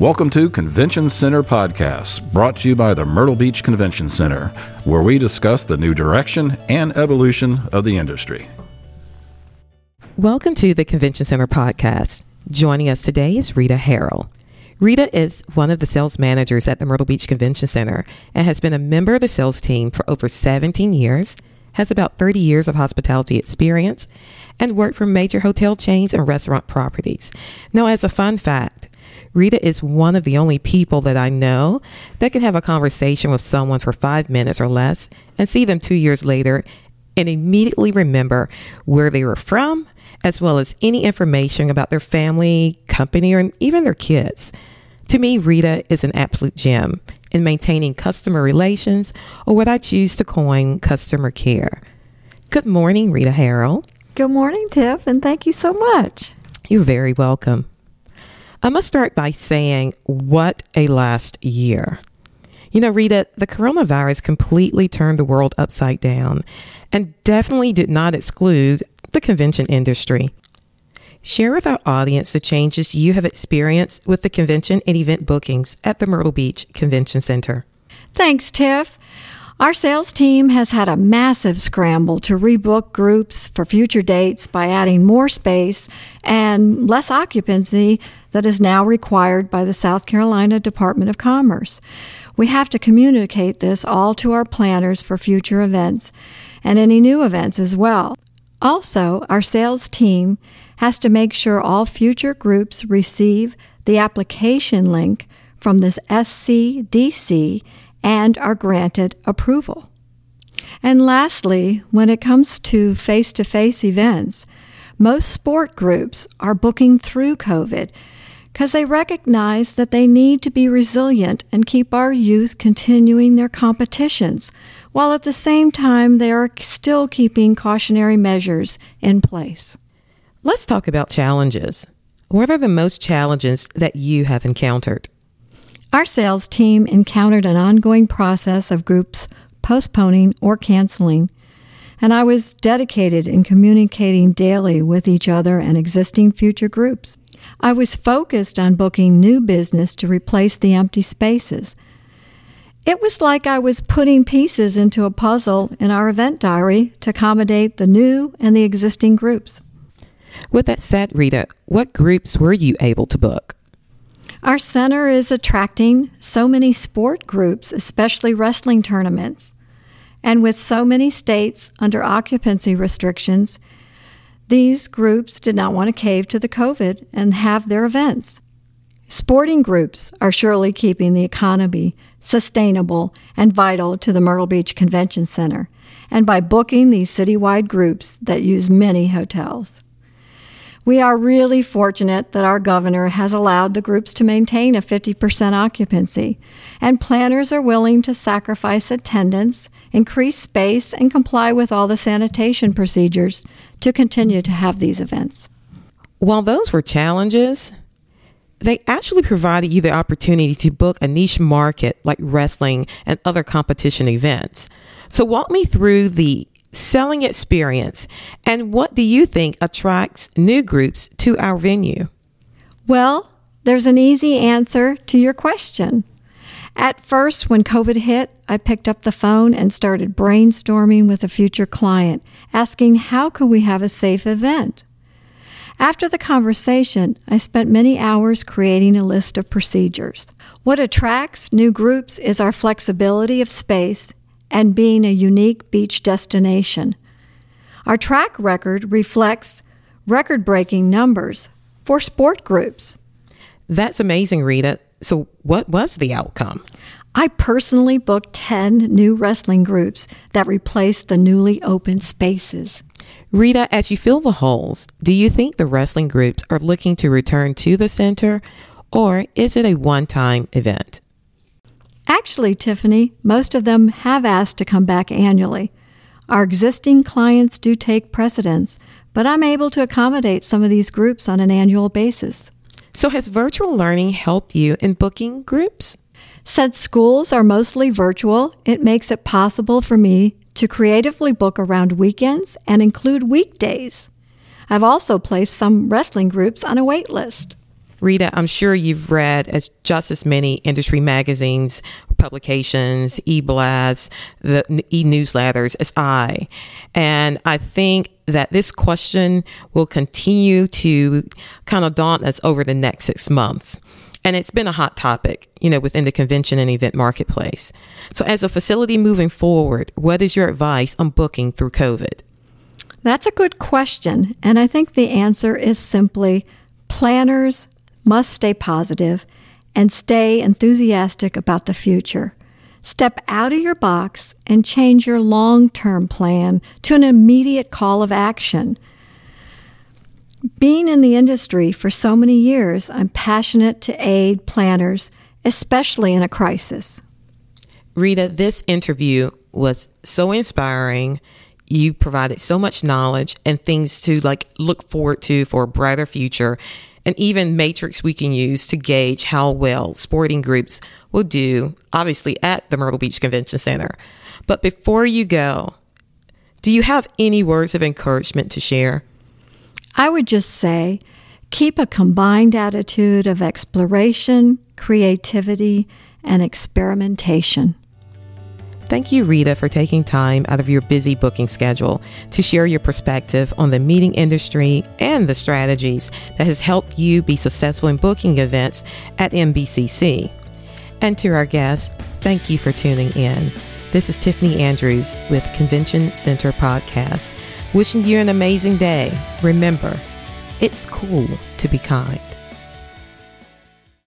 Welcome to Convention Center Podcasts, brought to you by the Myrtle Beach Convention Center, where we discuss the new direction and evolution of the industry. Welcome to the Convention Center Podcast. Joining us today is Rita Harrell. Rita is one of the sales managers at the Myrtle Beach Convention Center and has been a member of the sales team for over 17 years, has about 30 years of hospitality experience, and worked for major hotel chains and restaurant properties. Now, as a fun fact, Rita is one of the only people that I know that can have a conversation with someone for five minutes or less and see them two years later and immediately remember where they were from, as well as any information about their family, company, or even their kids. To me, Rita is an absolute gem in maintaining customer relations, or what I choose to coin customer care. Good morning, Rita Harrell. Good morning, Tiff, and thank you so much. You're very welcome. I must start by saying, what a last year. You know, Rita, the coronavirus completely turned the world upside down and definitely did not exclude the convention industry. Share with our audience the changes you have experienced with the convention and event bookings at the Myrtle Beach Convention Center. Thanks, Tiff. Our sales team has had a massive scramble to rebook groups for future dates by adding more space and less occupancy that is now required by the South Carolina Department of Commerce. We have to communicate this all to our planners for future events and any new events as well. Also, our sales team has to make sure all future groups receive the application link from this SCDC and are granted approval. And lastly, when it comes to face to face events, most sport groups are booking through COVID because they recognize that they need to be resilient and keep our youth continuing their competitions, while at the same time they are still keeping cautionary measures in place. Let's talk about challenges. What are the most challenges that you have encountered? Our sales team encountered an ongoing process of groups postponing or canceling, and I was dedicated in communicating daily with each other and existing future groups. I was focused on booking new business to replace the empty spaces. It was like I was putting pieces into a puzzle in our event diary to accommodate the new and the existing groups. With that said, Rita, what groups were you able to book? Our center is attracting so many sport groups, especially wrestling tournaments. And with so many states under occupancy restrictions, these groups did not want to cave to the COVID and have their events. Sporting groups are surely keeping the economy sustainable and vital to the Myrtle Beach Convention Center, and by booking these citywide groups that use many hotels. We are really fortunate that our governor has allowed the groups to maintain a 50% occupancy, and planners are willing to sacrifice attendance, increase space, and comply with all the sanitation procedures to continue to have these events. While those were challenges, they actually provided you the opportunity to book a niche market like wrestling and other competition events. So, walk me through the selling experience, and what do you think attracts new groups to our venue? Well, there's an easy answer to your question. At first, when COVID hit, I picked up the phone and started brainstorming with a future client, asking how could we have a safe event. After the conversation, I spent many hours creating a list of procedures. What attracts new groups is our flexibility of space and being a unique beach destination. Our track record reflects record breaking numbers for sport groups. That's amazing, Rita. So, what was the outcome? I personally booked 10 new wrestling groups that replaced the newly opened spaces. Rita, as you fill the holes, do you think the wrestling groups are looking to return to the center or is it a one time event? Actually, Tiffany, most of them have asked to come back annually. Our existing clients do take precedence, but I'm able to accommodate some of these groups on an annual basis. So, has virtual learning helped you in booking groups? Since schools are mostly virtual, it makes it possible for me to creatively book around weekends and include weekdays. I've also placed some wrestling groups on a wait list. Rita, I'm sure you've read as just as many industry magazines, publications, e-blasts, the e-newsletters as I. And I think that this question will continue to kind of daunt us over the next six months. And it's been a hot topic, you know, within the convention and event marketplace. So as a facility moving forward, what is your advice on booking through COVID? That's a good question. And I think the answer is simply planners must stay positive and stay enthusiastic about the future. Step out of your box and change your long term plan to an immediate call of action. Being in the industry for so many years, I'm passionate to aid planners, especially in a crisis. Rita, this interview was so inspiring. You provided so much knowledge and things to like look forward to for a brighter future and even matrix we can use to gauge how well sporting groups will do, obviously at the Myrtle Beach Convention Center. But before you go, do you have any words of encouragement to share? I would just say keep a combined attitude of exploration, creativity, and experimentation. Thank you, Rita, for taking time out of your busy booking schedule to share your perspective on the meeting industry and the strategies that has helped you be successful in booking events at MBCC. And to our guests, thank you for tuning in. This is Tiffany Andrews with Convention Center Podcast, wishing you an amazing day. Remember, it's cool to be kind.